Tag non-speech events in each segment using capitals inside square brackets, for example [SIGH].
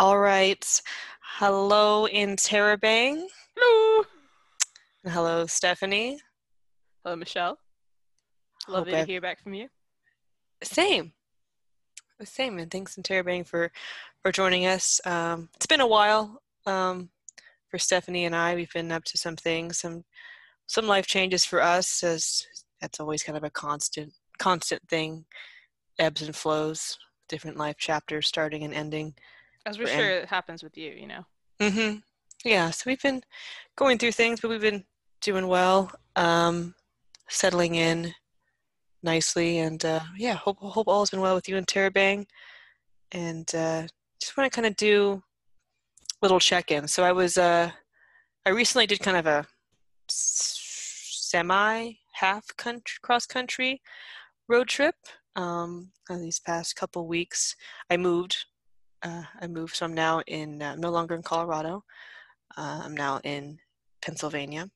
All right. Hello, Interrobang. Hello. Hello, Stephanie. Hello, Michelle. Lovely to hear back from you. Same. Same. And thanks, Interrobang, for for joining us. Um, it's been a while um, for Stephanie and I. We've been up to some things, some some life changes for us, as that's always kind of a constant constant thing, ebbs and flows, different life chapters starting and ending. As we're sure it happens with you, you know. Mm-hmm. Yeah, so we've been going through things, but we've been doing well, um, settling in nicely, and uh, yeah, hope hope all has been well with you and Terabang. And uh, just want to kind of do a little check-in. So I was uh, I recently did kind of a semi half country cross country road trip. Um, these past couple weeks, I moved. Uh, I moved, so I'm now in. Uh, I'm no longer in Colorado. Uh, I'm now in Pennsylvania.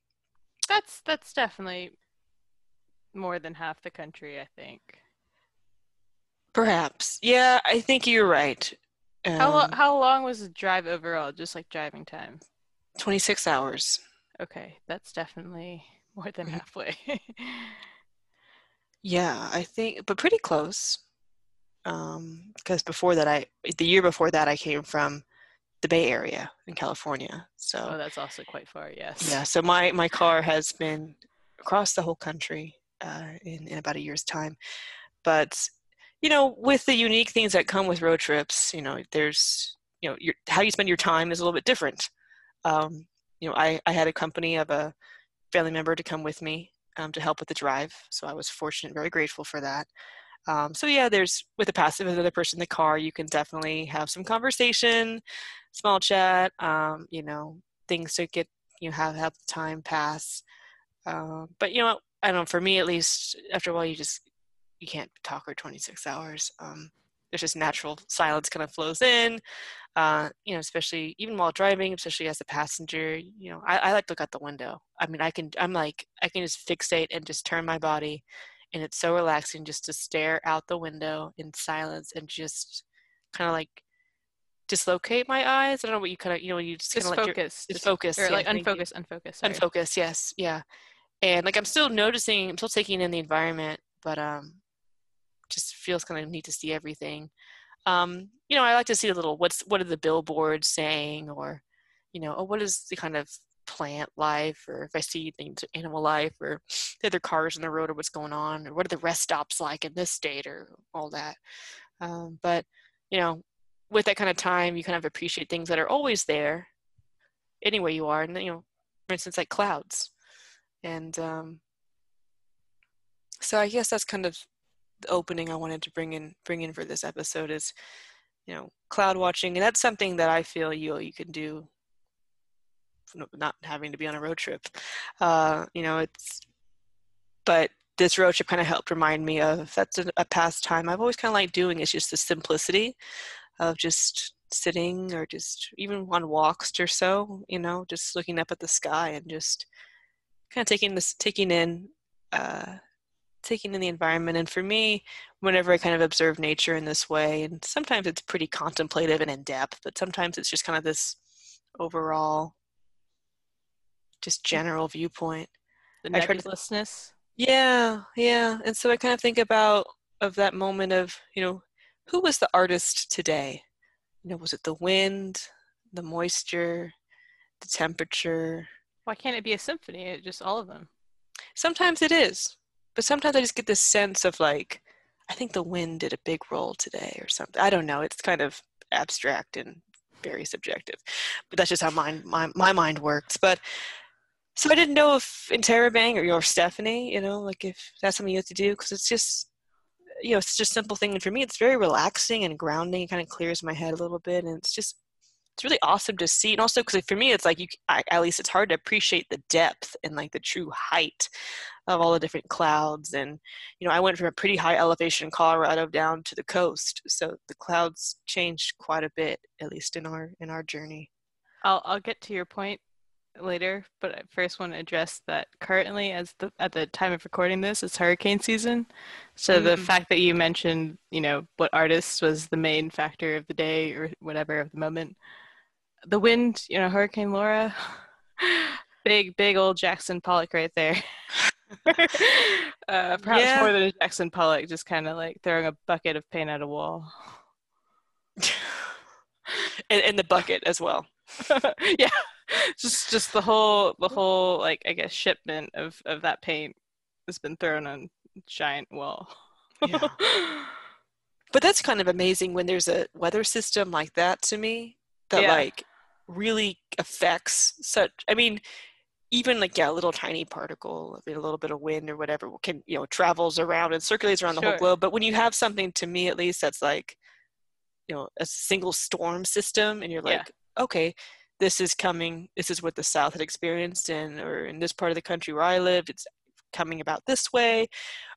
That's that's definitely more than half the country, I think. Perhaps, yeah. I think you're right. How lo- Um, how long was the drive overall? Just like driving time. 26 hours. Okay, that's definitely more than Mhm. halfway. [LAUGHS] Yeah, I think, but pretty close. Um, because before that, I the year before that, I came from the Bay Area in California. So oh, that's also quite far. Yes. Yeah, so my my car has been across the whole country uh, in in about a year's time, but you know, with the unique things that come with road trips, you know, there's you know, your, how you spend your time is a little bit different. Um, you know, I I had a company of a family member to come with me um, to help with the drive, so I was fortunate, very grateful for that. Um, so yeah, there's with the passive another person in the car, you can definitely have some conversation, small chat, um, you know, things to get you know have have the time pass. Um, but you know, I don't. For me, at least, after a while, you just you can't talk for 26 hours. Um, there's just natural silence kind of flows in. Uh, you know, especially even while driving, especially as a passenger. You know, I, I like to look out the window. I mean, I can. I'm like I can just fixate and just turn my body, and it's so relaxing just to stare out the window in silence and just kind of like dislocate my eyes. I don't know what you kind of you know you just kind of like focus. just focus, Or yeah, like unfocus, unfocus. Sorry. unfocus yes yeah and like i'm still noticing i'm still taking in the environment but um just feels kind of neat to see everything um you know i like to see a little what's what are the billboards saying or you know oh what is the kind of plant life or if i see things animal life or the other cars on the road or what's going on or what are the rest stops like in this state or all that. Um, but you know with that kind of time you kind of appreciate things that are always there anywhere you are. And you know for instance like clouds. And um, so i guess that's kind of the opening i wanted to bring in bring in for this episode is you know cloud watching. And that's something that i feel you you can do not having to be on a road trip. Uh, you know it's but this road trip kind of helped remind me of that's a, a pastime. I've always kind of liked doing is just the simplicity of just sitting or just even on walks or so you know just looking up at the sky and just kind of taking this taking in uh, taking in the environment. And for me whenever i kind of observe nature in this way and sometimes it's pretty contemplative and in depth but sometimes it's just kind of this overall just general viewpoint The tried to- yeah yeah and so i kind of think about of that moment of you know who was the artist today you know was it the wind the moisture the temperature Why can't it be a symphony? It just all of them. Sometimes it is, but sometimes I just get this sense of like, I think the wind did a big role today or something. I don't know. It's kind of abstract and very subjective, but that's just how my my, my mind works. But so I didn't know if Interrobang or your Stephanie, you know, like if that's something you have to do because it's just, you know, it's just a simple thing. And for me, it's very relaxing and grounding. It kind of clears my head a little bit, and it's just it's really awesome to see. And also because for me it's like you I, at least it's hard to appreciate the depth and like the true height of all the different clouds. And you know i went from a pretty high elevation in colorado down to the coast. So the clouds changed quite a bit at least in our in our journey. I'll I'll get to your point later, but I first want to address that currently, as the at the time of recording this, it's hurricane season. So the Mm. fact that you mentioned, you know, what artists was the main factor of the day or whatever of the moment, the wind, you know, Hurricane Laura, [LAUGHS] big big old Jackson Pollock right there. [LAUGHS] uh, perhaps Yeah. more than a Jackson Pollock, just kind of like throwing a bucket of paint at a wall. [LAUGHS] and, and the bucket as well. yeah [LAUGHS] just just the whole the whole like i guess shipment of of that paint has been thrown on giant wall Yeah. [LAUGHS] But that's kind of amazing when there's a weather system like that to me that Yeah. like really affects such I mean even like yeah, a little tiny particle, I mean, a little bit of wind or whatever can you know travels around and circulates around the Sure. whole globe. But when you have something to me at least that's like you know a single storm system and you're Yeah. like okay this is coming this is what the south had experienced and or in this part of the country where i lived it's coming about this way.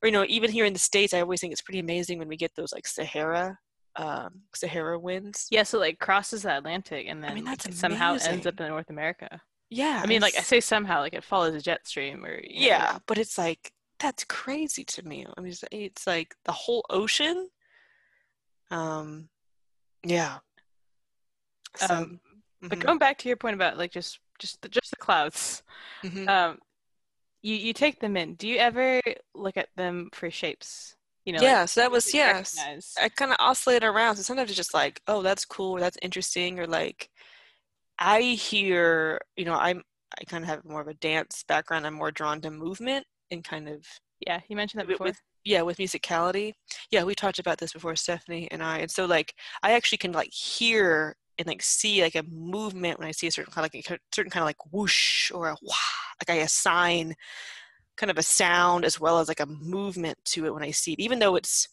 Or you know even here in the states i always think it's pretty amazing when we get those like sahara um sahara winds. Yeah so like crosses the atlantic and then mean, that's somehow ends up in north america. Yeah i mean like i say somehow like it follows a jet stream or know, yeah but it's like that's crazy to me. I mean it's, it's like the whole ocean? Um yeah. So, um, but mhm, going back to your point about like just just the, just the clouds mhm. um you you take them in do you ever look at them for shapes you know yeah like, so that was yes recognize? I kind of oscillate around. So sometimes it's just like, oh, that's cool, or that's interesting, or like, I hear, you know, I'm I kind of have more of a dance background. I'm more drawn to movement and kind of yeah you mentioned that before with yeah with musicality. Yeah, we talked about this before, Stephanie and I. And so like, I actually can like hear and like see like a movement when I see a certain kind of like a certain kind of like whoosh or a wah, like I assign kind of a sound as well as like a movement to it when I see it, even though it's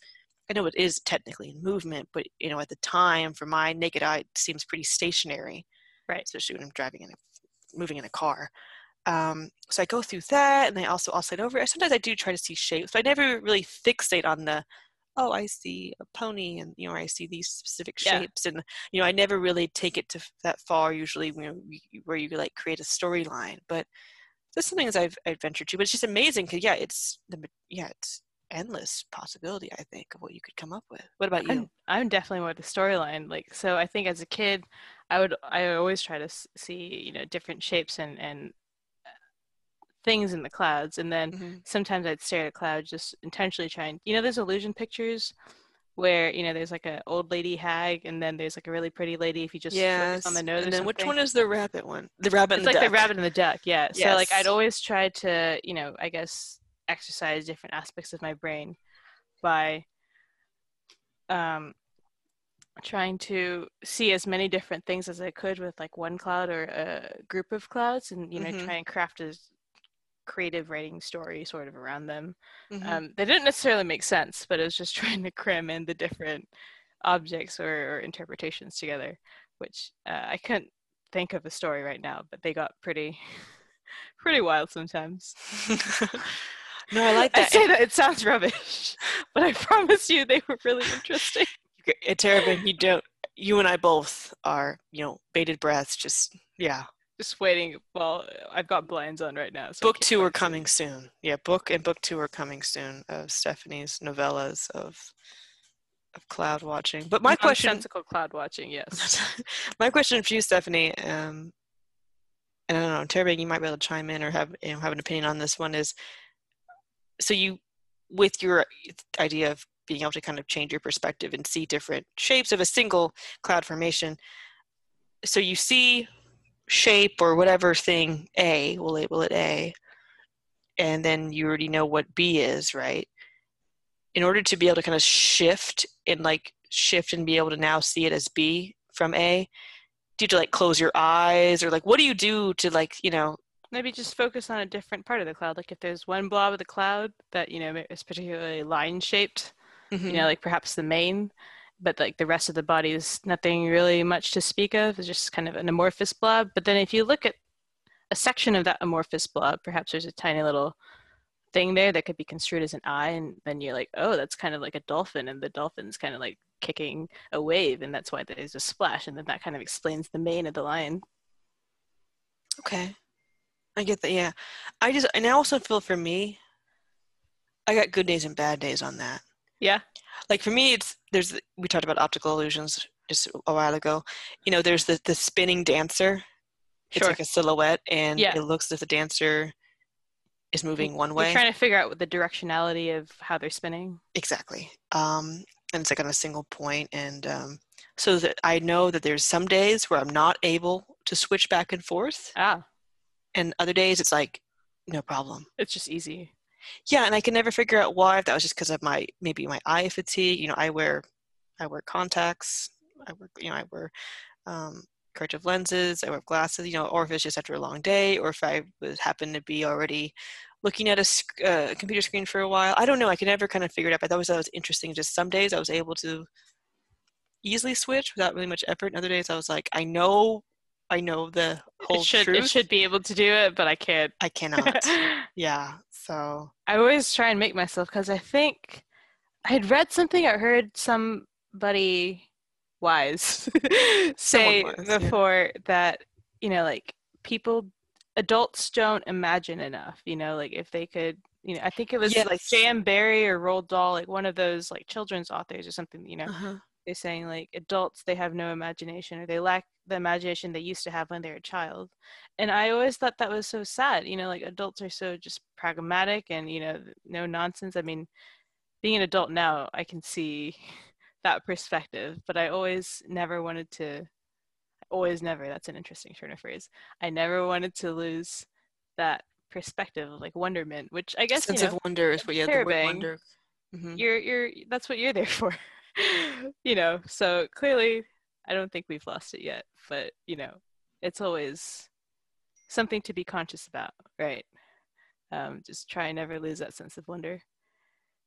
I know it is technically in movement, but you know, at the time, for my naked eye, it seems pretty stationary, Right. Especially when I'm driving in a, moving in a car. Um, so I go through that, and I also oscillate over. it. Sometimes I do try to see shapes, but I never really fixate on the, oh, I see a pony, and you know, I see these specific Yeah. shapes, and you know, I never really take it to that far. Usually, you know, where you like create a storyline, but there's some things I've, I've ventured to, but it's just amazing because yeah, it's the yeah, it's endless possibility. I think of what you could come up with. What about you? I'm, I'm definitely more the storyline. Like, so I think as a kid, I would, I always try to see, you know, different shapes and, and things in the clouds. And then Mhm. sometimes I'd stare at a cloud, just intentionally trying, you know, there's illusion pictures where, you know, there's like an old lady hag and then there's like a really pretty lady if you just focus on the nose and then which one is the rabbit one? The rabbit it's like the the rabbit and the duck yeah so like i'd always try to you know i guess exercise different aspects of my brain by um trying to see as many different things as i could with like one cloud or a group of clouds and you know Mhm. try and craft a creative writing story sort of around them Mhm. um, they didn't necessarily make sense but it was just [LAUGHS] trying to cram in the different objects or, or interpretations together which uh, i couldn't think of a story right now but they got pretty [LAUGHS] pretty wild sometimes [LAUGHS] no, I like i say that it sounds rubbish but i promise you they were really interesting It's terrible. You don't. You and I both are, you know, bated breaths. Just yeah. Just waiting well i've got blinds on right now so book two are coming soon. Yeah, book and book two are coming soon of Stephanie's novellas of of cloud watching. But my question, cloud watching yes [LAUGHS] my question for you, Stephanie, um, and I don't know, Terry, you might be able to chime in or have you know, have an opinion on this one. Is so you with your idea of being able to kind of change your perspective and see different shapes of a single cloud formation. So you see shape or whatever thing A, we'll label it A, and then you already know what B is, right? In order to be able to kind of shift and like shift and be able to now see it as B from A, do you have to like close your eyes or like what do you do to like, you know, maybe just focus on a different part of the cloud. Like if there's one blob of the cloud that you know is particularly line shaped you mm-hmm. know like perhaps the main but like the rest of the body is nothing really much to speak of it's just kind of an amorphous blob but then if you look at a section of that amorphous blob perhaps there's a tiny little thing there that could be construed as an eye and then you're like oh that's kind of like a dolphin and the dolphin's kind of like kicking a wave and that's why there's a splash and then that kind of explains the mane of the lion Okay. I get that. Yeah, I just and I also feel for me, I got good days and bad days on that. Yeah. Like for me, it's there's we talked about optical illusions just a while ago. You know, there's the the spinning dancer. It's Sure. like a silhouette, and Yeah. it looks as if the dancer is moving one way. You're trying to figure out what the directionality of how they're spinning. Exactly. Um, and it's like on a single point, and um, so that I know that there's some days where I'm not able to switch back and forth, Ah, and other days it's like no problem. it's just easy. Yeah, and I can never figure out why. If that was just because of my maybe my eye fatigue. You know, I wear I wear contacts. I wear you know I wear um, corrective lenses. I wear glasses. You know, or if it's just after a long day, or if I was happen to be already looking at a uh, computer screen for a while. I don't know. I could never kind of figure it out. But that was that was interesting. Just some days I was able to easily switch without really much effort, and other days I was like, I know, I know the whole It should truth. it should be able to do it, but I can't. I cannot. [LAUGHS] yeah. So I always try and make myself because I think I had read something I heard somebody wise [LAUGHS] say wise, yeah. before that you know like people adults don't imagine enough you know like if they could you know I think it was like Yes. J.M. Barrie or Roald Dahl like one of those like children's authors or something you know uh-huh. they're saying like adults they have no imagination or they lack the imagination they used to have when they were a child and i always thought that was so sad you know like adults are so just pragmatic and you know no nonsense i mean being an adult now i can see [LAUGHS] that perspective but i always never wanted to always never that's an interesting turn of phrase i never wanted to lose that perspective of like wonderment which i guess sense you know of wonder is what yeah the word Parabang. wonder. Mhm. you're you're that's what you're there [LAUGHS] for you know so clearly i don't think we've lost it yet but you know it's always something to be conscious about right? Um, just try and never lose that sense of wonder.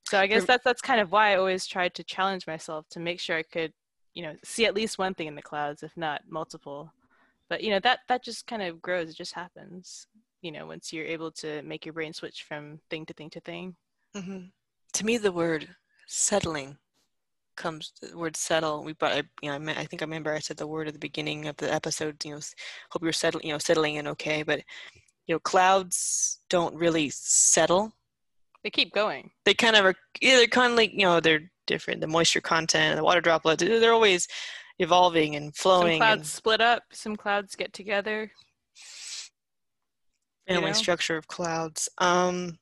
So i guess that's that's kind of why i always tried to challenge myself to make sure i could you know see at least one thing in the clouds if not multiple. But you know that that just kind of grows it just happens you know once you're able to make your brain switch from thing to thing to thing. Mhm. To me, the word settling comes. The word settle. We brought. I, you know, I, I think I remember I said the word at the beginning of the episode. You know, hope you're settling. You know, settling in okay. But you know, clouds don't really settle. they keep going They kind of are. Yeah, they're kind of like you know, they're different. The moisture content, the water droplets. They're always evolving and flowing some clouds and split up some clouds get together you family know? structure of clouds. Um,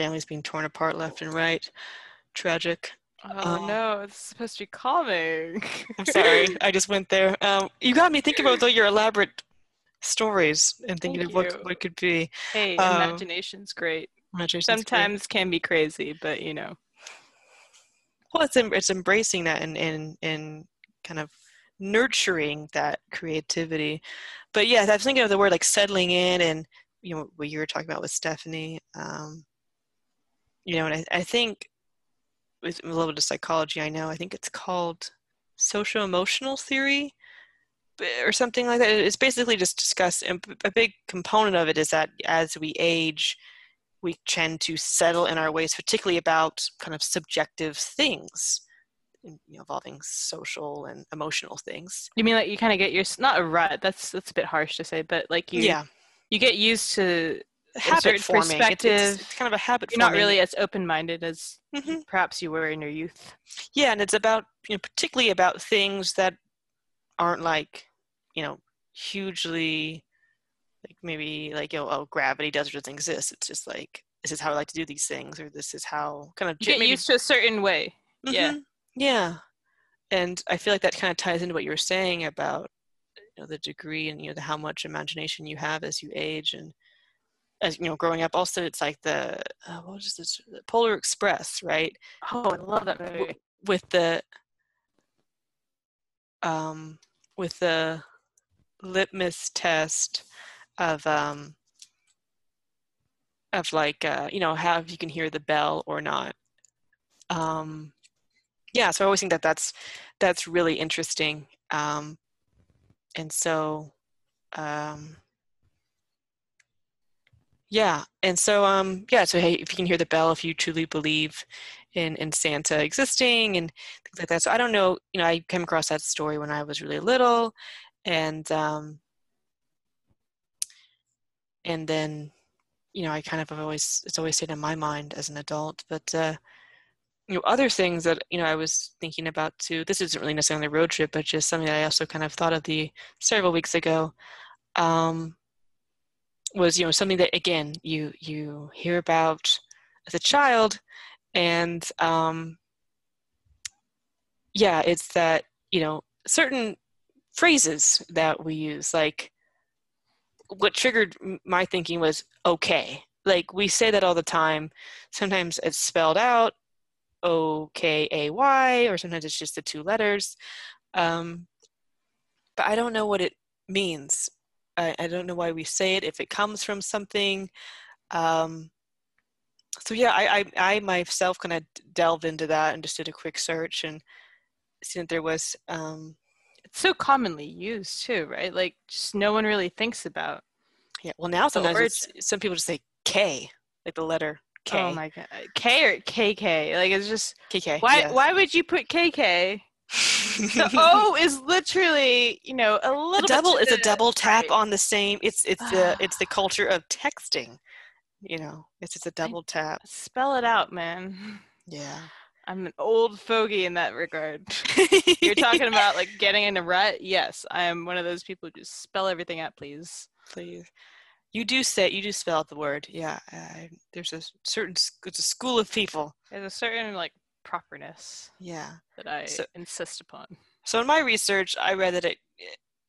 families being torn apart left and right. Tragic. oh Oh. no it's supposed to be calming I'm sorry, [LAUGHS] I just went there. Um, you got me thinking about though your elaborate stories and thinking Thank of what you. what could be. hey Um, imagination's great Imagination's great. sometimes can be crazy but you know well, it's em- it's embracing that and and and kind of nurturing that creativity. But yeah, I was thinking of the word like settling in, and you know what you were talking about with Stephanie. Um, you know, and I, I think with a little bit of psychology, I know I think it's called social emotional theory or something like that. It's basically just discuss and a big component of it is that as we age, we tend to settle in our ways, particularly about kind of subjective things you know, involving social and emotional things. you mean like you kind of get your not a rut that's that's a bit harsh to say but like you yeah, you get used to habit forming. It's, it's, perspective, kind of a habit you're not forming. really as open-minded as Mhm. perhaps you were in your youth Yeah, and it's about you know particularly about things that aren't like you know hugely like maybe like you know oh gravity does or doesn't exist. It's just like this is how I like to do these things, or this is how kind of you get maybe used to a certain way yeah. Mhm. Yeah. And I feel like that kind of ties into what you were saying about you know the degree and you know the how much imagination you have as you age and as you know growing up also it's like the uh, what was this the Polar Express, right? oh i love that movie With the um with the litmus test of um of like uh you know how you can hear the bell or not um yeah so i always think that that's that's really interesting um and so um yeah and so um yeah so hey if you can hear the bell if you truly believe in in santa existing and things like that. So i don't know you know i came across that story when i was really little and um and then you know i kind of have always it's always stayed in my mind as an adult but uh you know other things that you know i was thinking about too this isn't really necessarily a road trip but just something that i also kind of thought of the several weeks ago um was you know something that again you you hear about as a child and um yeah it's that you know certain phrases that we use like what triggered my thinking was okay. Like we say that all the time. Sometimes it's spelled out o k a y or sometimes it's just the two letters. Um, but i don't know what it means I, I, don't know why we say it if it comes from something um, so yeah I, I, I myself kind of delved into that and just did a quick search and seen that there was um, it's so commonly used too, right? Like just no one really thinks about. Yeah. Well, now sometimes some people just say K, like the letter K. Oh my god, K or KK? Like it's just KK. Why? Yes. Why would you put KK? The [LAUGHS] O is literally, you know, a little. The double is a double tap right. on the same. It's it's the [SIGHS] it's the culture of texting. You know, it's just a double tap. Spell it out, man. Yeah. I'm an old fogey in that regard. [LAUGHS] You're talking about like getting in a rut. Yes, I am one of those people who just spell everything out, please. Please. You do say you do spell out the word. Yeah, there's a certain it's a school of people. There's a certain like properness. Yeah, that I so, insist upon. So in my research, I read that it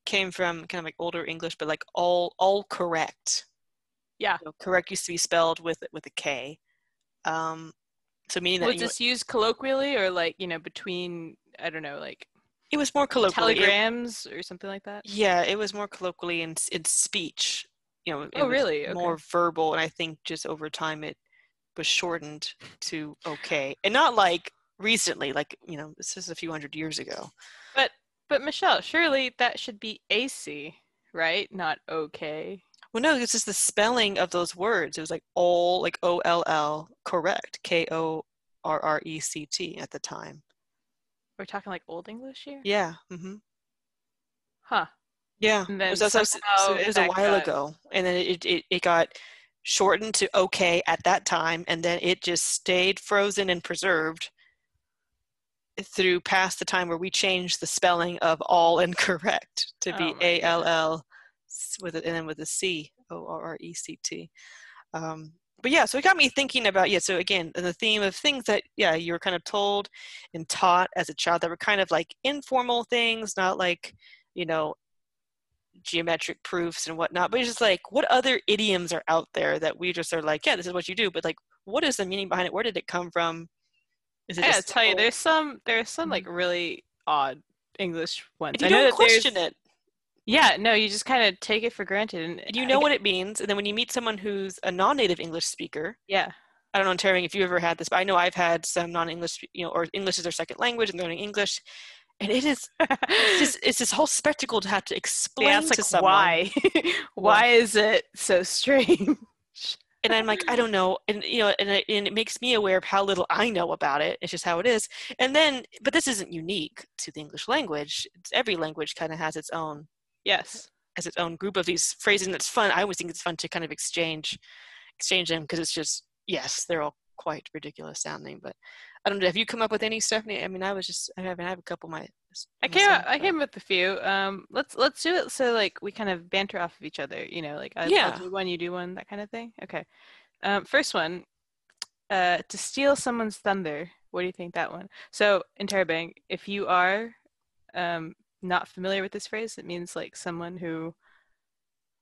came from kind of like older English, but like all all correct. Yeah, correct used to be spelled with with a K. Um, so meaning that was this used colloquially or like you know between I don't know like it was more colloquially telegrams it, or something like that. Yeah, it was more colloquially in in speech. You know, oh really? Okay. More verbal, and I think just over time it was shortened to okay, and not like recently. Like you know, this is a few hundred years ago. But but Michelle, surely that should be AC, right? Not okay. Well, no, this is the spelling of those words. It was like all, like O L L, correct, K O R R E C T at the time. We're talking like Old English here. Yeah. Mm-hmm. Huh. Yeah. it was, it was a while got... ago, and then it, it it got shortened to okay at that time, and then it just stayed frozen and preserved through past the time where we changed the spelling of all [LAUGHS] incorrect to be oh A L L with it and then with a C O R R E C T. Um, but yeah, so it got me thinking about yeah. So again, the theme of things that yeah you were kind of told and taught as a child that were kind of like informal things, not like you know geometric proofs and whatnot. But it's just like what other idioms are out there that we just are like yeah this is what you do, but like what is the meaning behind it? Where did it come from? Is it I gotta tell you, there's some there's some like mm-hmm. really odd English ones. And you I don't question it. Yeah, no, you just kind of take it for granted, and, and you know I, what it means. And then when you meet someone who's a non-native English speaker, yeah, I don't know, Terry, if you ever had this, but I know I've had some non-English, you know, or English is their second language and learning English, and it is it's, just, it's this whole spectacle to have to explain yeah, to like, someone why, [LAUGHS] why is it so strange? [LAUGHS] and I'm like, I don't know, and you know, and it, and it makes me aware of how little I know about it. It's just how it is. And then, but this isn't unique to the English language. It's, every language kind of has its own Yes. has its own group of these phrases, and it's fun. I always think it's fun to kind of exchange exchange them because it's just yes, they're all quite ridiculous sounding. But I don't know. Have you come up with any, Stephanie? I mean, I was just I have I have a couple of my. I came up, I came up with a few. Um, let's let's do it so like we kind of banter off of each other. You know, like I, yeah. I'll do one, you do one, that kind of thing. Okay. Um, first one, uh, to steal someone's thunder. What do you think that one? So Interrobang, if you are um, not familiar with this phrase, it means like someone who,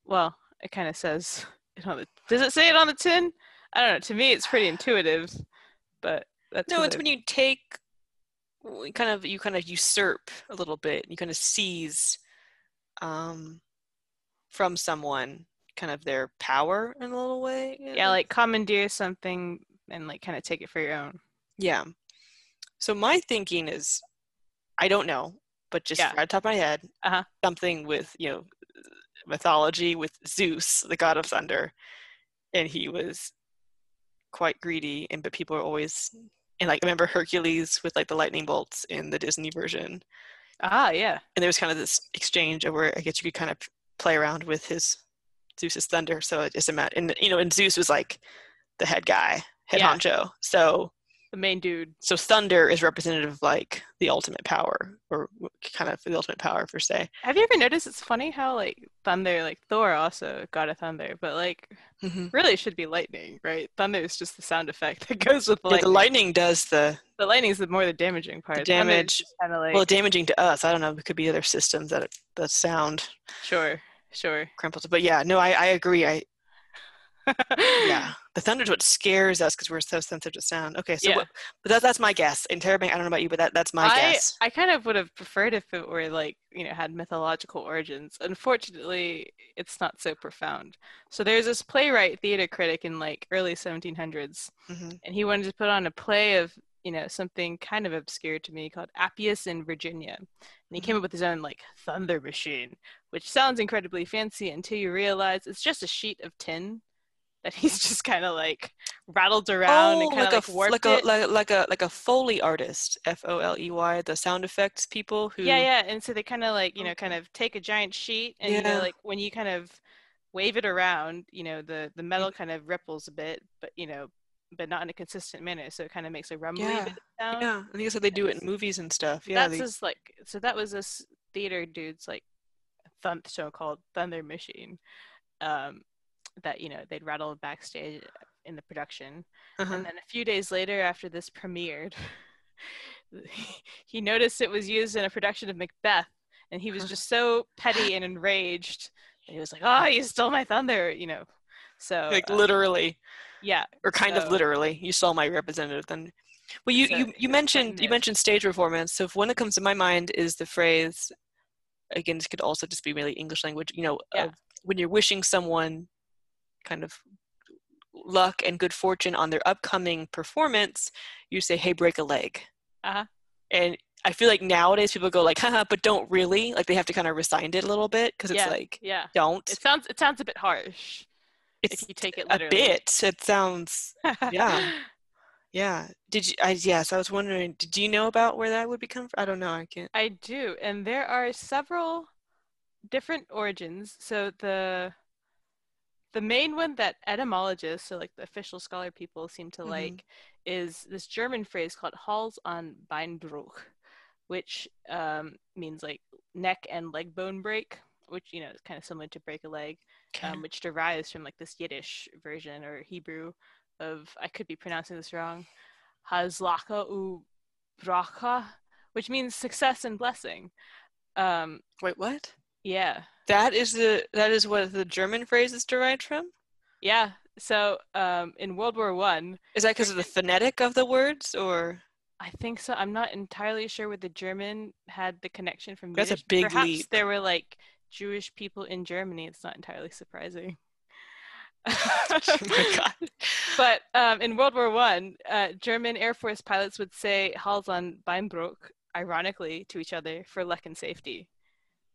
well, it kind of says [LAUGHS] it on the. Does it say it on the tin? I don't know. To me, it's pretty intuitive, but that's no. It's I, when you take, kind of you kind of usurp a little bit. You kind of seize, um, from someone kind of their power in a little way. Yeah, know? like commandeer something and like kind of take it for your own. Yeah. So my thinking is, I don't know but just yeah. right top of my head, uh-huh. something with you know mythology with Zeus, the god of thunder, and he was quite greedy, and but people are always and like I remember Hercules with like the lightning bolts in the Disney version. Ah, yeah. And there was kind of this exchange of where I guess you could kind of play around with his Zeus's thunder, so it just imagine. And you know, and Zeus was like the head guy, head Yeah. honcho. So The main dude. so thunder is representative of like the ultimate power, or kind of the ultimate power per se. Have you ever noticed it's funny how like thunder, like Thor also got a thunder, but like Mm-hmm. really it should be lightning, right? Thunder is just the sound effect [LAUGHS] that goes with Yeah, lightning. the lightning does the The lightning is the more the damaging part. damage- kind of like well damaging to us. I don't know. It could be other systems that that sound sure, sure. crimples. But yeah, no, I, I agree. I yeah, [LAUGHS] the thunder's what scares us because we're so sensitive to sound. Okay, so Yeah. what, but that, that's my guess. Interrobang, I don't know about you, but that, that's my I, guess. I kind of would have preferred if it were like, you know, had mythological origins. Unfortunately, it's not so profound. So there's this playwright theater critic in like early 1700s, hmm and he wanted to put on a play of, you know, something kind of obscure to me called Appius and Virginia. And he came up with his own like thunder machine, which sounds incredibly fancy until you realize it's just a sheet of tin that he's [LAUGHS] just kind of like rattled around Oh, and kind like of a like f- warped like a like, like a like a foley artist, F O L E Y, the sound effects people who. Yeah, yeah. And so they kind of like, you know, kind of take a giant sheet and you know, like when you kind of wave it around, you know, the the metal kind of ripples a bit, but you know, but not in a consistent manner. So it kind of makes a rumbly Yeah, sound. Yeah, I think that's how they do it in movies and stuff. Yeah, That's they, his like so that was this theater dude's like thun- so called thunder machine. Um that, you know, they'd rattle backstage in the production. uh-huh. And then a few days later, after this premiered, [LAUGHS] he noticed it was used in a production of Macbeth, and he was just so petty and enraged. And he was like, "Oh, you stole my thunder!" You know. So like uh, literally, yeah, or kind of literally, you stole my representative. Then, well, you So you, you mentioned you mentioned stage performance. So if one that comes to my mind is the phrase. Again, this could also just be really English language. You know, Yeah. of when you're wishing someone kind of luck and good fortune on their upcoming performance, you say, "Hey, break a leg." Uh-huh. And I feel like nowadays people go like, "Haha," but don't really. Like they have to kind of resign it a little bit because it's yeah, like, yeah. don't. It sounds it sounds a bit harsh It's if you take it a bit. It sounds [LAUGHS] yeah. Yeah. Did you? I yes. I was wondering. Did you know about where that would become from? I don't know. I can't. I do, and there are several different origins. So the the main one that etymologists, so like the official scholar people, seem to Mhm. like is this German phrase called "Hals an Beinbruch," which um, means like neck and leg bone break, which you know is kind of similar to break a leg, um, which derives from like this Yiddish version or Hebrew of I could be pronouncing this wrong, Hazlaka u Bracha, which means success and blessing. Um, Wait, what? yeah, That is the that is what the German phrase is derived from. yeah. So um, in World War One, Is that because of the phonetic of the words, or I think so. I'm not entirely sure where the German had the connection from. That's a Yiddish. big Perhaps leap. there were like Jewish people in Germany. It's not entirely surprising. [LAUGHS] oh my god? [LAUGHS] But um, in World War One, uh, German Air Force pilots would say "Hals an Beinbruch," ironically, to each other for luck and safety.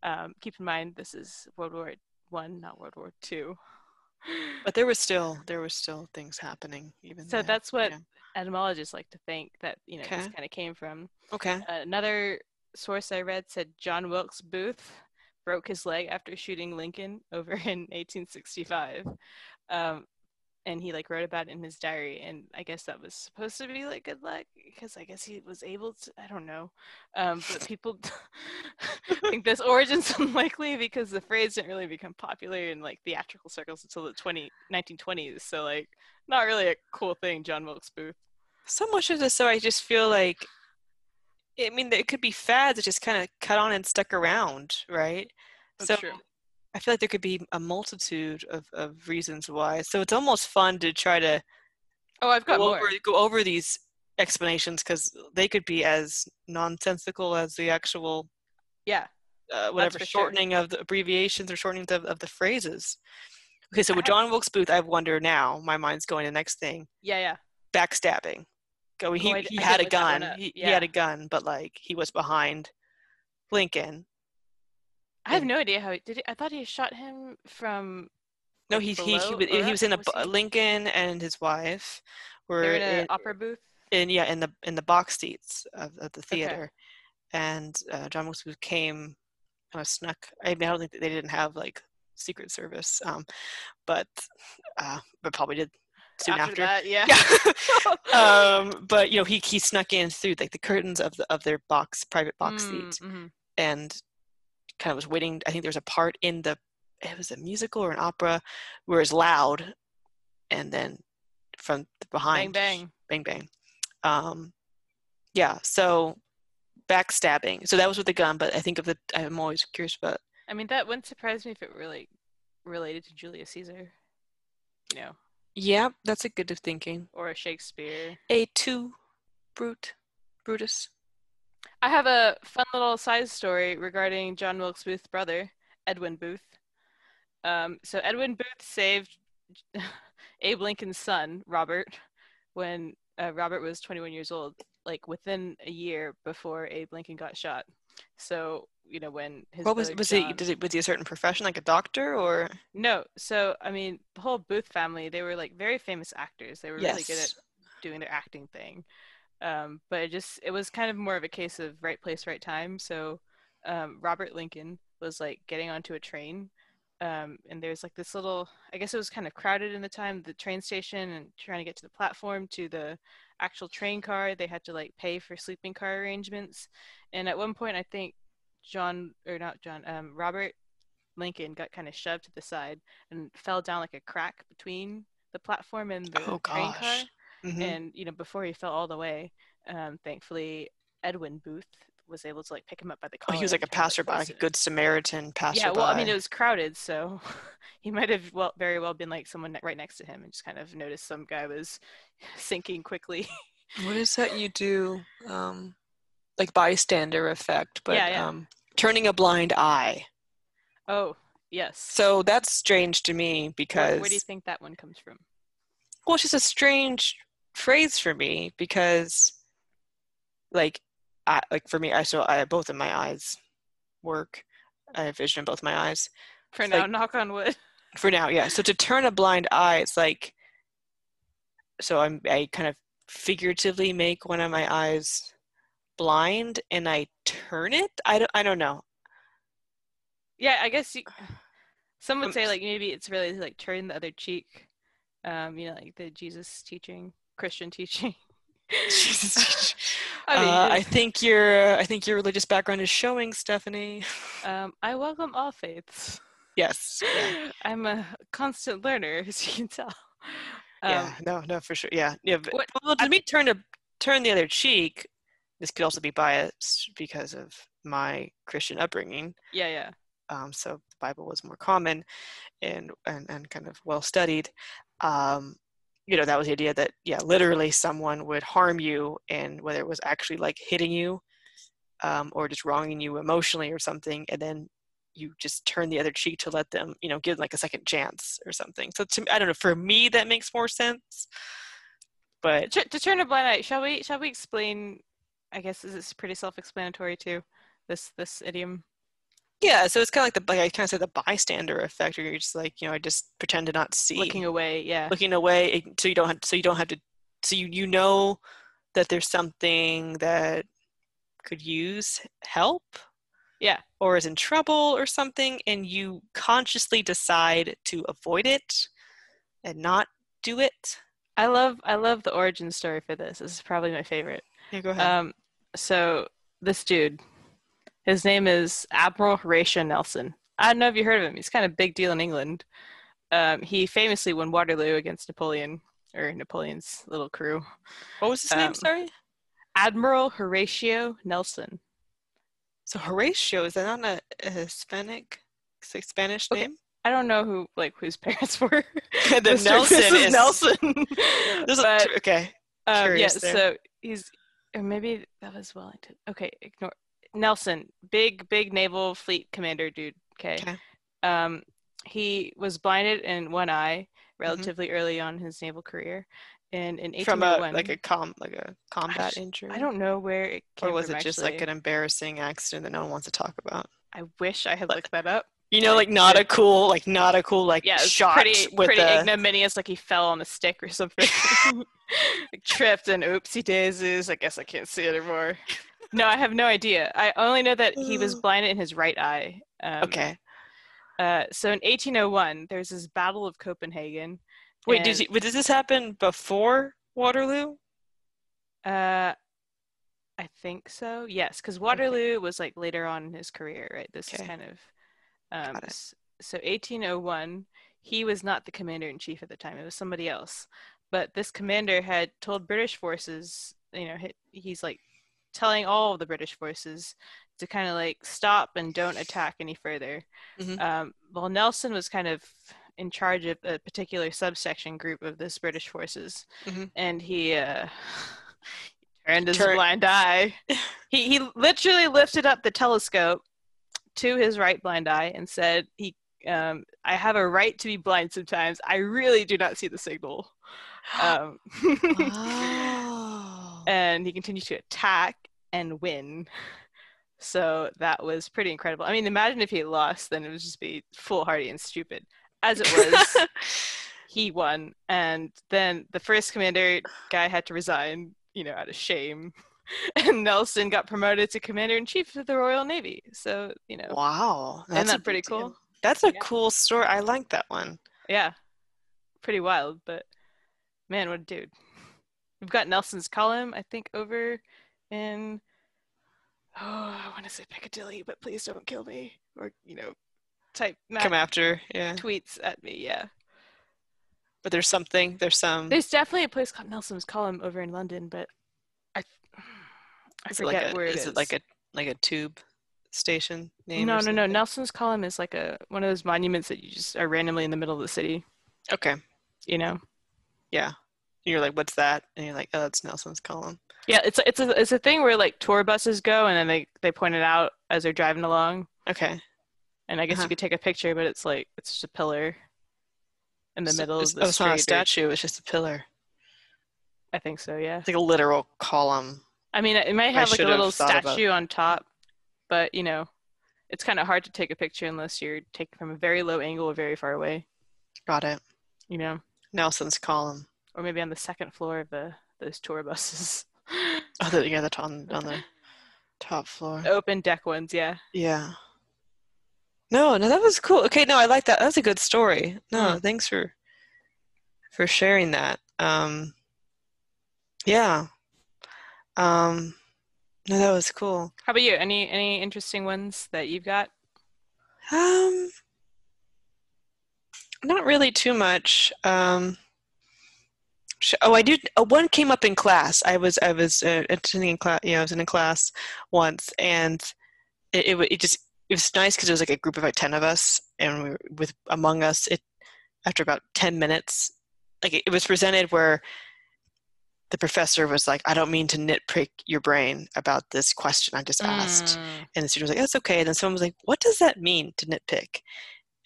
Um, keep in mind, this is World War One, not World War Two. But there was still there was still things happening even. So then. that's what etymologists like to think that you know this kind of came from. Okay. Another source I read said John Wilkes Booth broke his leg after shooting Lincoln over in 1865. Um, and he like wrote about it in his diary and i guess that was supposed to be like good luck because i guess he was able to i don't know um, but [LAUGHS] people [LAUGHS] think this origin's [LAUGHS] unlikely because the phrase didn't really become popular in like theatrical circles until the 20 1920s so like not really a cool thing john wilkes booth So much of this, so I just feel like, I mean, it could be fads that just kind of cut on and stuck around, right? That's so true. I feel like there could be a multitude of, of reasons why. So it's almost fun to try to oh i've got go more over, go over these explanations because they could be as nonsensical as the actual yeah uh, whatever for sure. shortening of the abbreviations or shortenings of, of the phrases. Okay, so with John Wilkes Booth, I wonder now. My mind's going to the next thing: yeah yeah backstabbing. Go. He Oh, I he I had a look that one gun. He, he had a gun, but like he was behind Lincoln. I have no idea how he did it i thought he shot him from No, like, he he he, was, he was in a Was Lincoln and his wife were they're in an opera booth in yeah in the in the box seats of, of the theater, and uh, John Wilkes Booth came kind of snuck. I mean, I don't think that they didn't have like Secret Service, um, but uh, but probably did soon after, after. that, yeah. yeah. [LAUGHS] [LAUGHS] um, but you know, he he snuck in through like the curtains of the of their box private box Mm, seat mhm. and kind of was waiting. I think there was a part in the it was a musical or an opera where it's loud, and then from behind, Bang bang bang. bang. Um, yeah. So backstabbing. So that was with the gun, but I think of the. I'm always curious about. I mean, that wouldn't surprise me if it really related to Julius Caesar, you know, Yeah, that's a good of thinking. or a Shakespeare. Et tu, Brute, Brutus. I have a fun little side story regarding John Wilkes Booth's brother, Edwin Booth. Um, so Edwin Booth saved [LAUGHS] Abe Lincoln's son, Robert, when uh, Robert was 21 years old, like within a year before Abe Lincoln got shot. So you know when his What was was John- it? Did it was he a certain profession, like a doctor, or No, so I mean the whole Booth family, they were like very famous actors. They were really good at doing their acting thing. Um, but it just it was kind of more of a case of right place, right time. So um, Robert Lincoln was like getting onto a train, um, and there's like this little I guess it was kind of crowded in the time, the train station, and trying to get to the platform to the actual train car. They had to like pay for sleeping car arrangements, and at one point I think John or not John, um, Robert Lincoln got kind of shoved to the side and fell down like a crack between the platform and the Oh train car Mhm. and you know before he fell all the way um, thankfully edwin booth was able to like pick him up by the Oh, collar he was like a and kind of, passerby, like a good Samaritan passerby. yeah well i mean it was crowded so [LAUGHS] he might have well very well been like someone right next to him and just kind of noticed some guy was [LAUGHS] sinking quickly [LAUGHS] What is that you do? Um, like bystander effect, but Yeah, yeah. um, turning a blind eye. oh yes So that's strange to me where, because where do you think that one comes from well, it's just a strange phrase for me because, like, I like for me, I so I both of my eyes work. I have vision in both my eyes for It's now like- knock on wood [LAUGHS] for now. Yeah. So to turn a blind eye, it's like, so I'm I kind of figuratively make one of my eyes blind and I turn it. I don't I don't know. yeah i guess you, some would say like maybe it's really like turn the other cheek um you know like the jesus teaching christian teaching [LAUGHS] Jesus. [LAUGHS] I mean, uh, I think your I think your religious background is showing, Stephanie. [LAUGHS] Um, I welcome all faiths. Yes. Yeah. I'm a constant learner, as you can tell. Um, yeah. No. No. For sure. Yeah. Yeah. But, what- well, to me, turn to turn the other cheek. This could also be biased because of my Christian upbringing. yeah, yeah. Um, so the Bible was more common, and and and kind of well studied. Um, you know, that was the idea that yeah, literally someone would harm you, and whether it was actually like hitting you, um, or just wronging you emotionally or something, and then you just turn the other cheek to let them, you know, give like a second chance or something. So to I don't know. For me, that makes more sense. But To, to turn a blind eye, shall we? Shall we explain? I guess this is pretty self-explanatory too. This this idiom. Yeah, so it's kind of like the like I kind of said the bystander effect, where you're just like, you know, I just pretend to not see. Looking away, yeah. looking away eh, so you don't have so you don't have to so you you know that there's something that could use help Yeah. or is in trouble or something and you consciously decide to avoid it and not do it I love I love the origin story for this. This is probably my favorite. yeah go ahead Um, so this dude, his name is Admiral Horatio Nelson. I don't know if you heard of him. He's kind of a big deal in England. Um, he famously won Waterloo against Napoleon or Napoleon's little crew. what was his name um, sorry Admiral Horatio Nelson. so horatio is that not a, a hispanic s- spanish Okay. name I don't know who like whose [LAUGHS] parents were. [LAUGHS] the Mr. nelson is Nelson. [LAUGHS] A- but okay um, yeah, so he's maybe that was Wellington. Okay, ignore Nelson, big big naval fleet commander dude. Okay. Okay. Um, he was blinded in one eye Mm-hmm. relatively early on his naval career, and in from a like a com like a combat sh- injury I don't know where it came or was from. it just like an embarrassing accident that no one wants to talk about I wish I had like- looked that up. You know, like not a cool, like not a cool, like Yeah, shot pretty with pretty ignominious. Like he fell on a stick or something, [LAUGHS] [LAUGHS] like tripped and oopsie daisies. I guess I can't see anymore. No, I have no idea. I only know that he was blinded in his right eye. Um, okay, Uh, so in 1801, there's this Battle of Copenhagen. Wait, and, did, you, did this happen before Waterloo? Uh, I think so. Yes, because Waterloo was like later on in his career, right? This Okay. is kind of. Um, Got it. so 1801, he was not the commander in chief at the time. It was somebody else. But this commander had told British forces, you know, he, he's like telling all of the British forces to kind of like stop and don't attack any further. Mhm. Um, well, Nelson was kind of in charge of a particular subsection group of this British forces, Mhm. and he uh, [LAUGHS] turned his Turn- blind eye. [LAUGHS] he he literally lifted up the telescope to his right blind eye and said, "He, um, I have a right to be blind sometimes. I really do not see the signal." [GASPS] Um, [LAUGHS] oh. and he continued to attack and win. [LAUGHS] So that was pretty incredible. I mean, imagine if he lost, then it would just be foolhardy and stupid. As it was, [LAUGHS] he won, and then the first commander guy had to resign, you know, out of shame. [LAUGHS] And Nelson got promoted to commander in chief of the Royal Navy. So, you know, wow. Isn't a that pretty deal. cool? That's a Yeah. cool story. I like that one. yeah, pretty wild. But man, what a dude! We've got Nelson's column, I think, over in oh, [SIGHS] I want to say Piccadilly, but please don't kill me or you know, type Come after. Yeah. tweets at me. Yeah, But there's something. There's some. there's definitely a place called Nelson's column over in London, but I I is it like forget a, where it is is. it like a like a tube station name? no, no, no. Nelson's column is like a one of those monuments that you just are randomly in the middle of the city. Okay. You know. Yeah. You're like, what's that? And you're like, oh, that's Nelson's column. Yeah, it's a- it's a it's a thing where like tour buses go and then they they point it out as they're driving along, Okay. and I guess Uh-huh. you could take a picture, but it's like it's just a pillar in the So middle it's, of the oh, it's not a or- statue. It's just a pillar. I think so. Yeah. It's like a literal column. I mean, it might I have like a little statue on top, but you know, it's kind of hard to take a picture unless you're taking from a very low angle or very far away. Got it. You know, Nelson's column. or maybe on the second floor of the those tour buses. Oh, the, yeah, that's on on the top floor. Open deck ones, yeah. Yeah. No, no, that was cool. Okay, no, I like that. That's a good story. No, Mm. thanks for for sharing that. Um, yeah. Um, no, that was cool. How about you? Any any interesting ones that you've got? Um, not really too much. Um, oh, I did. Uh, one came up in class. I was I was uh, attending class. You know, I was in a class once, and it it, it just it was nice because it was like a group of like ten of us, and we were with among us. It after about ten minutes, like it, it was presented where the professor was like, "I don't mean to nitpick your brain about this question I just asked." Mm. And the student was like, that's okay. And then someone was like, what does that mean to nitpick?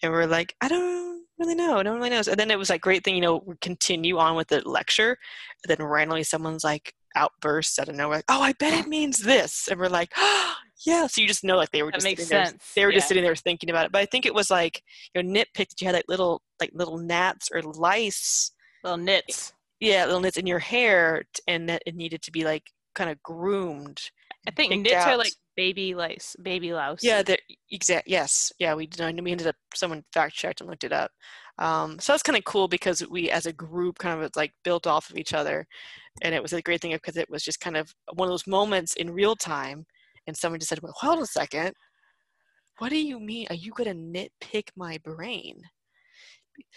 And we're like, I don't really know. No one really knows. And then it was like, great thing, you know, we continue on with the lecture. And then randomly someone's like, outbursts out of nowhere, like, oh, I bet it [LAUGHS] means this. And we're like, oh, yeah. So you just know, like, they were That just makes sitting there, sense. they were just sitting there thinking about it. But I think it was like, you know, nitpick that you had like little, like little gnats or lice little nits. yeah, little nits in your hair, and that it needed to be like kind of groomed. I think picked nits are like baby lice, baby louse. Yeah, the exact. Yes, yeah. We did. We ended up. Someone fact checked and looked it up. Um, so that's kind of cool because we, as a group, kind of like built off of each other, and it was a great thing because it was just kind of one of those moments in real time, and someone just said, "Well, hold a second. What do you mean? Are you going to nitpick my brain?"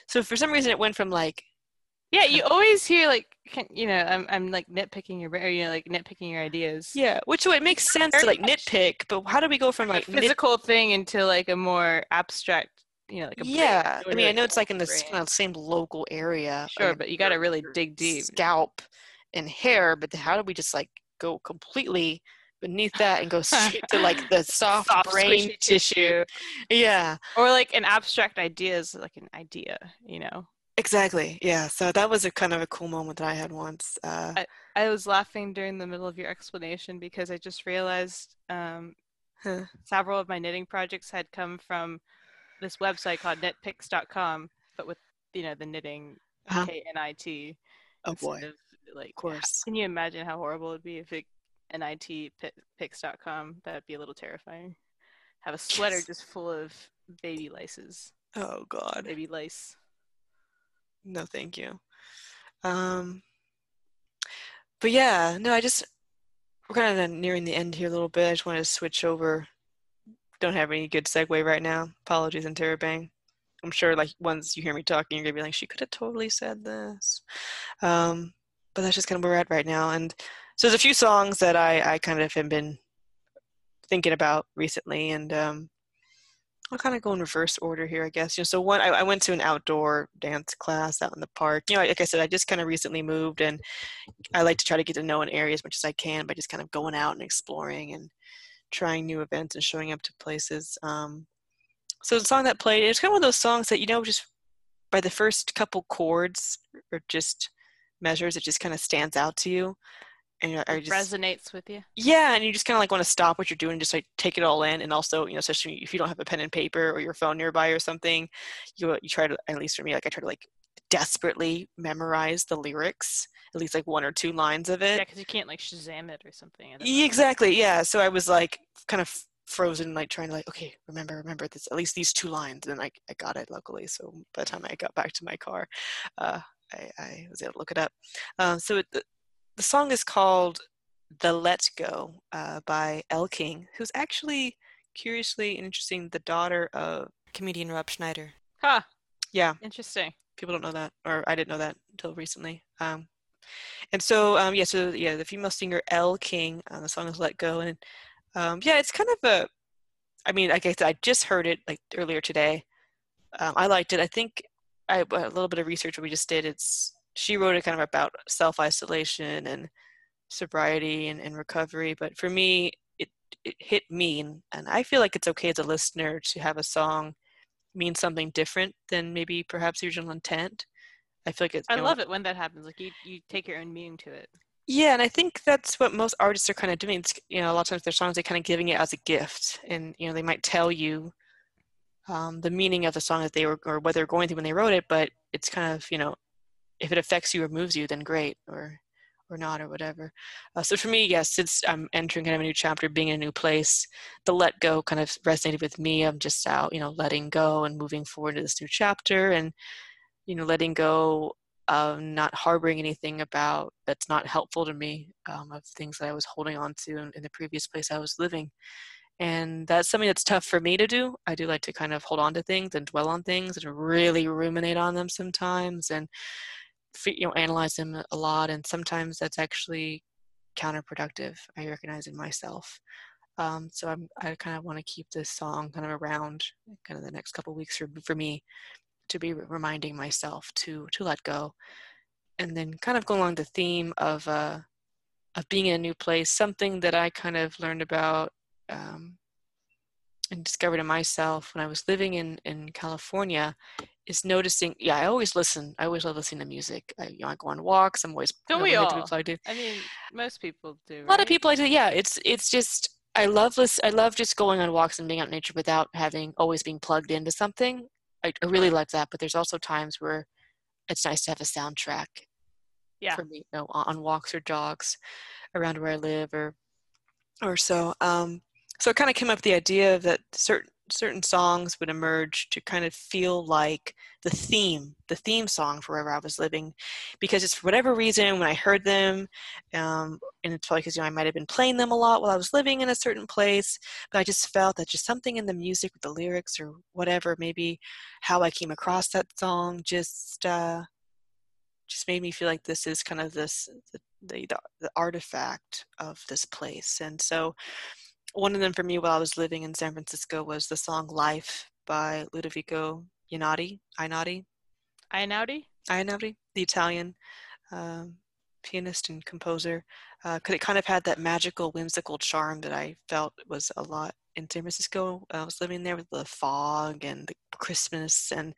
So for some reason, it went from like Yeah, you always hear like, can, you know, I'm, I'm like nitpicking your, or you know, like nitpicking your ideas. yeah, which way it makes sense to like nitpick, but how do we go from Like a nit- physical thing into like a more abstract, you know, like a yeah, I mean, I know it's like in the brain. kind of same local area. Sure, but you got to really dig deep. Scalp and hair, but how do we just like go completely beneath that and go straight to like the [LAUGHS] soft, brain squishy tissue? Yeah, Or like an abstract idea is like an idea, you know. Exactly. Yeah, so that was a kind of a cool moment that I had once. Uh, I was laughing during the middle of your explanation because I just realized um, Huh. several of my knitting projects had come from this website called knitpicks.com, but with you know the knitting Uh-huh. K N I T. oh boy, of, like, of course. Can you imagine how horrible it'd be if it NIT picks.com? That'd be a little terrifying. have a sweater yes. just full of baby laces. Oh God. Baby lace. No, thank you. Um, but yeah, no, I just we're kind of nearing the end here a little bit. I just want to switch over. Don't have any good segue right now. Apologies, Interrobang. I'm sure, like once you hear me talking, you're gonna be like, she could have totally said this. Um, but that's just kind of where we're at right now. And so there's a few songs that I I kind of have been thinking about recently, and um, I'll kind of go in reverse order here, I guess. You know, so one, I, I, went to an outdoor dance class out in the park. You know, like I said, I just kind of recently moved, and I like to try to get to know an area as much as I can by just kind of going out and exploring and trying new events and showing up to places. Um, so the song that played, it's kind of one of those songs that you know, just by the first couple chords or just measures, it just kind of stands out to you and I just resonates with you. Yeah, and you just kind of like want to stop what you're doing, and just like take it all in, and also you know, especially if you don't have a pen and paper or your phone nearby or something, you you try to at least for me, like I try to like desperately memorize the lyrics, at least like one or two lines of it. Yeah, because you can't like Shazam it or something. Exactly. Yeah. So I was like kind of frozen, like trying to like, okay, remember, remember this, at least these two lines, and I I got it luckily. So by the time I got back to my car, uh, I, I was able to look it up. Um, so it, the song is called The Let Go uh, by Elle King, who's actually, curiously and interesting, the daughter of comedian Rob Schneider. Huh. Yeah. Interesting. People don't know that, or I didn't know that until recently. Um, and so, um, yeah, so yeah, the female singer Elle King, uh, the song is Let Go. And um, yeah, it's kind of a, I mean, like I said, I just heard it like earlier today. Um, I liked it. I think I, a little bit of research we just did. It's she wrote it kind of about self isolation and sobriety and, and recovery. But for me, it, it hit me, and, and I feel like it's okay as a listener to have a song mean something different than maybe perhaps the original intent. I feel like it's. I love know, it when that happens. Like you, you take your own meaning to it. Yeah, and I think that's what most artists are kind of doing. It's, you know, a lot of times their songs they're kind of giving it as a gift, and you know they might tell you um, the meaning of the song that they were or what they're going through when they wrote it, but it's kind of you know if it affects you or moves you, then great, or or not, or whatever. Uh, so for me, yes, since I'm entering kind of a new chapter, being in a new place, the let go kind of resonated with me. I'm just out, you know, letting go and moving forward to this new chapter, and you know, letting go of not harboring anything about that's not helpful to me um, of things that I was holding on to in, in the previous place I was living. And that's something that's tough for me to do. I do like to kind of hold on to things and dwell on things and really ruminate on them sometimes. And you know analyze them a lot and sometimes that's actually counterproductive i recognize in myself. Um, so I'm, i kind of want to keep this song kind of around kind of the next couple weeks for, for me to be reminding myself to to let go. And then kind of go along the theme of uh, of being in a new place something that i kind of learned about um, and discovered in myself when I was living in, in California is noticing. Yeah, I always listen. I always love listening to music. I, you know, I go on walks. I'm always. Don't we all? I do. I mean, most people do. Right? A lot of people I do. Yeah, it's it's just I love this. I love just going on walks and being out in nature without having always being plugged into something. I, I really like that. But there's also times where it's nice to have a soundtrack. Yeah. For me, you know, on walks or jogs around where I live or or so. Um, so it kind of came up the idea that certain certain songs would emerge to kind of feel like the theme, the theme song for wherever I was living, because it's for whatever reason when I heard them, um, and it's probably because you know I might have been playing them a lot while I was living in a certain place, but I just felt that just something in the music with the lyrics or whatever, maybe how I came across that song, just uh, just made me feel like this is kind of this the, the, the artifact of this place, and so one of them for me while I was living in San Francisco was the song Life by Ludovico Einaudi. Einaudi? Einaudi? Einaudi, the Italian um, pianist and composer. Uh, it kind of had that magical, whimsical charm that I felt was a lot in San Francisco. I was living there with the fog and the Christmas and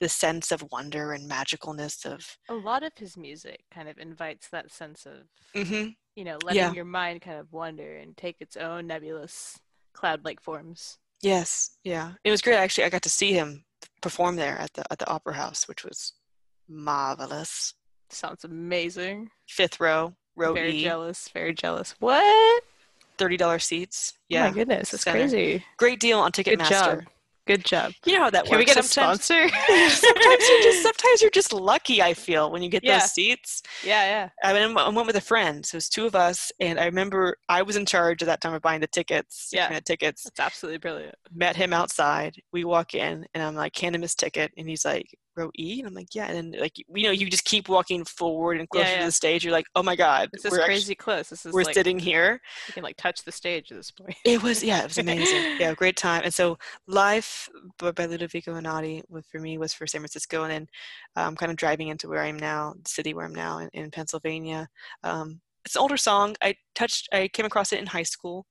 the sense of wonder and magicalness of. A lot of his music kind of invites that sense of mm-hmm you know, letting yeah. your mind kind of wander and take its own nebulous cloud-like forms. Yes, yeah, it was great. Actually, I got to see him perform there at the at the Opera House, which was marvelous. Sounds amazing. Fifth row, row very E. jealous. Very jealous. What? thirty dollars seats. Yeah, oh my goodness, that's center. crazy. Great deal on Ticketmaster. Good job. You know how that Can works. we get sometimes, a sponsor? [LAUGHS] sometimes you're just sometimes you're just lucky. I feel when you get Yeah. those seats. yeah, yeah. I, mean, I went with a friend, so it was two of us, and I remember I was in charge at that time of buying the tickets. Yeah. tickets. That's absolutely brilliant. Met him outside. We walk in, and I'm like, hand him his ticket, and he's like, row E, and I'm like, yeah, and then like you know, you just keep walking forward and closer Yeah, to the stage. You're like, oh my god, This is we're crazy actually- close. This is we're like sitting here. you can like touch the stage at this point. It was yeah, it was amazing. yeah, [LAUGHS] great time. And so Life by by Ludovico Einaudi for me was for San Francisco, and then um, kind of driving into where I'm now, the city where I'm now in, in Pennsylvania. Um, it's an older song. I touched. I came across it in high school.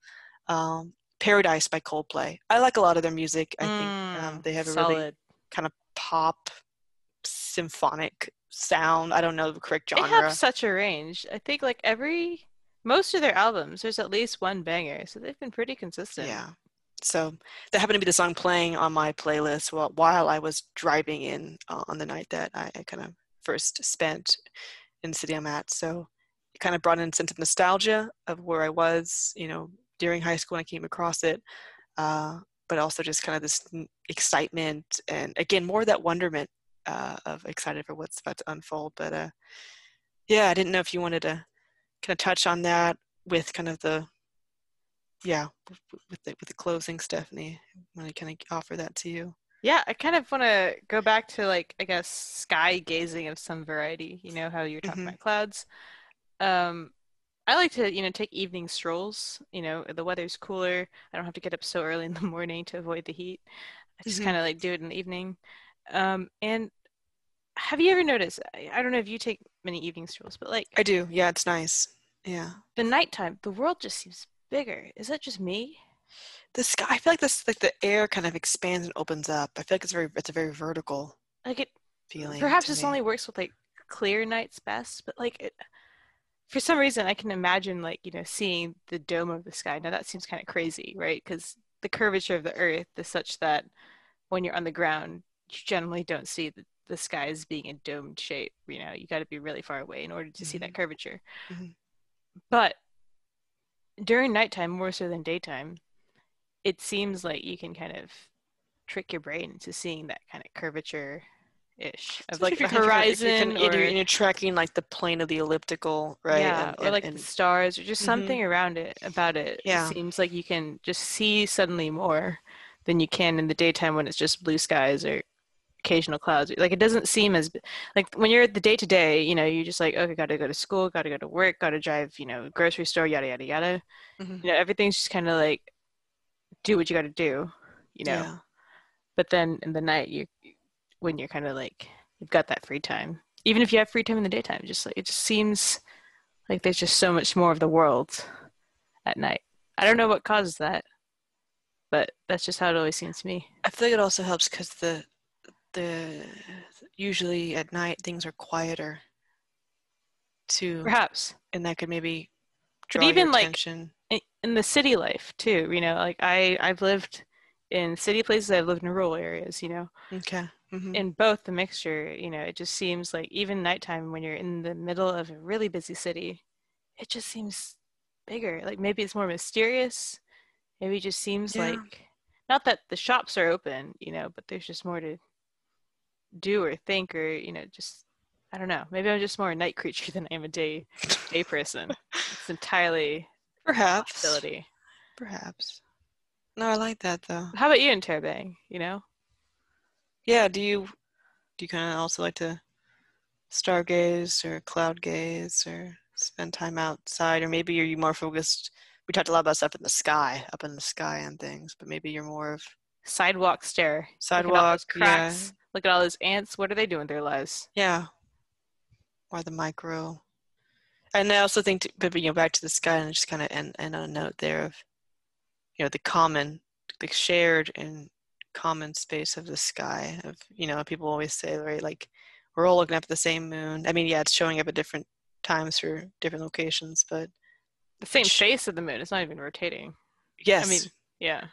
Um, Paradise by Coldplay. I like a lot of their music. I think um, Mm, they have a really kind of pop symphonic sound. I don't know the correct genre. They have such a range. I think like every most of their albums, there's at least one banger, so they've been pretty consistent. Yeah. So that happened to be the song playing on my playlist while, while I was driving in uh, on the night that I, I kind of first spent in the city I'm at. So it kind of brought in a sense of nostalgia of where I was, you know, during high school when I came across it. Uh, but also just kind of this excitement and again, more of that wonderment uh, of excited for what's about to unfold. But uh, yeah, I didn't know if you wanted to kind of touch on that with kind of the yeah with the with the closing stephanie want to kind of offer that to you Yeah, I kind of want to go back to like I guess sky gazing of some variety. You know how you're talking Mhm. about clouds. Um, I like to you know take evening strolls. You know the weather's cooler. I don't have to get up so early in the [LAUGHS] morning to avoid the heat. I just Mhm. kind of like do it in the evening. Um, and have you ever noticed? I, don't know if you take many evening strolls, but like i do yeah it's nice yeah the nighttime, the world just seems bigger. Is that just me? the sky i feel like this like the air kind of expands and opens up i feel like it's very it's a very vertical Like it feeling Perhaps this me. only works with like clear nights best, but like it, for some reason I can imagine like, you know, seeing the dome of the sky. Now that seems kind of crazy, right? Because the curvature of the earth is such that when you're on the ground, you generally don't see the, the sky as being a domed shape. You know, you got to be really far away in order to see that curvature. Mhm. But during nighttime, more so than daytime, it seems like you can kind of trick your brain into seeing that kind of curvature ish of like the you're kind of- if you're horizon and or, you're, you're tracking like the plane of the elliptical right yeah, and, or and- like and- the stars or just Mhm. something around it about it. Yeah. It seems like you can just see suddenly more than you can in the daytime when it's just blue skies or occasional clouds. Like it doesn't seem as like when you're at the day to day, you know, you're just like, okay, got to go to school, got to go to work, got to drive, you know, grocery store, yada yada yada. Mhm. You know, everything's just kind of like do what you got to do, you know. yeah. But then in the night, you when you're kind of like you've got that free time. Even if you have free time in the daytime, just like it just seems like there's just so much more of the world at night. I don't know what causes that, but that's just how it always seems to me. I feel like it also helps because the the usually at night things are quieter too, Perhaps. and that could maybe But draw even, your like, attention. in in the city life too, you know, like I I've lived in city places, I've lived in rural areas, you know. Okay. hmm in both the mixture, you know, it just seems like even nighttime when you're in the middle of a really busy city, it just seems bigger. Like maybe it's more mysterious. Maybe it just seems Yeah. like not that the shops are open, you know, but there's just more to do or think or, you know, just I don't know. Maybe I'm just more a night [LAUGHS] creature than I am a day day person. It's entirely Perhaps. possibility. Perhaps. No, I like that though. How about you Interrobang, you know? Yeah. Do you do you kind of also like to stargaze or cloud gaze or spend time outside, or maybe are you more focused? We talked a lot about stuff in the sky, up in the sky and things, but maybe you're more of Sidewalk stare. Look at all sidewalk. cracks. Look at all those ants. What are they doing with their lives? Yeah. Or the micro. And I also think, to, you know, back to the sky and just kind of end, end on a note there of, you know, the common, the shared and common space of the sky. Of you know, people always say, right, like we're all looking up at the same moon. I mean, yeah, it's showing up at different times for different locations, but The same face of the moon. It's not even rotating. yes, I mean, yeah.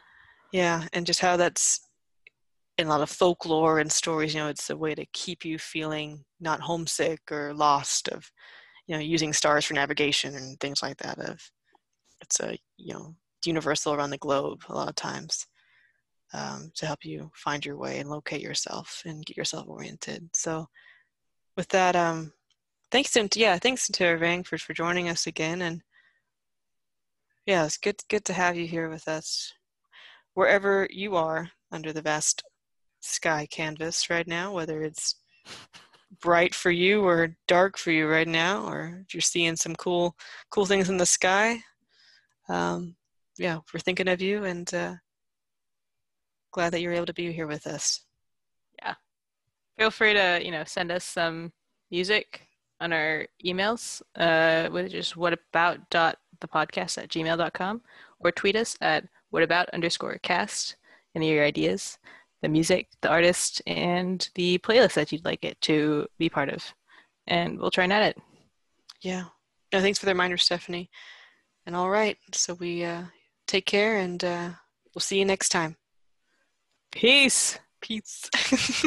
yeah, and just how that's in a lot of folklore and stories. You know, it's a way to keep you feeling not homesick or lost. Of you know, using stars for navigation and things like that. Of it's a you know universal around the globe a lot of times um, to help you find your way and locate yourself and get yourself oriented. So, with that, um, thanks to yeah, thanks to Tara Vang for for joining us again, and yeah, it's good good to have you here with us, wherever you are under the vast sky canvas right now, whether it's bright for you or dark for you right now, or if you're seeing some cool cool things in the sky. Um, yeah, we're thinking of you and uh, glad that you're able to be here with us. Yeah. Feel free to, you know, send us some music on our emails, uh, which is whatabout.thepodcast at gmail.com or tweet us at whatabout underscore cast. Any of your ideas, the music, the artist, and the playlist that you'd like it to be part of. And we'll try and edit. Yeah. No, thanks for the reminder, Stephanie. And all right. So we uh, take care and uh, we'll see you next time. Peace. Peace. [LAUGHS]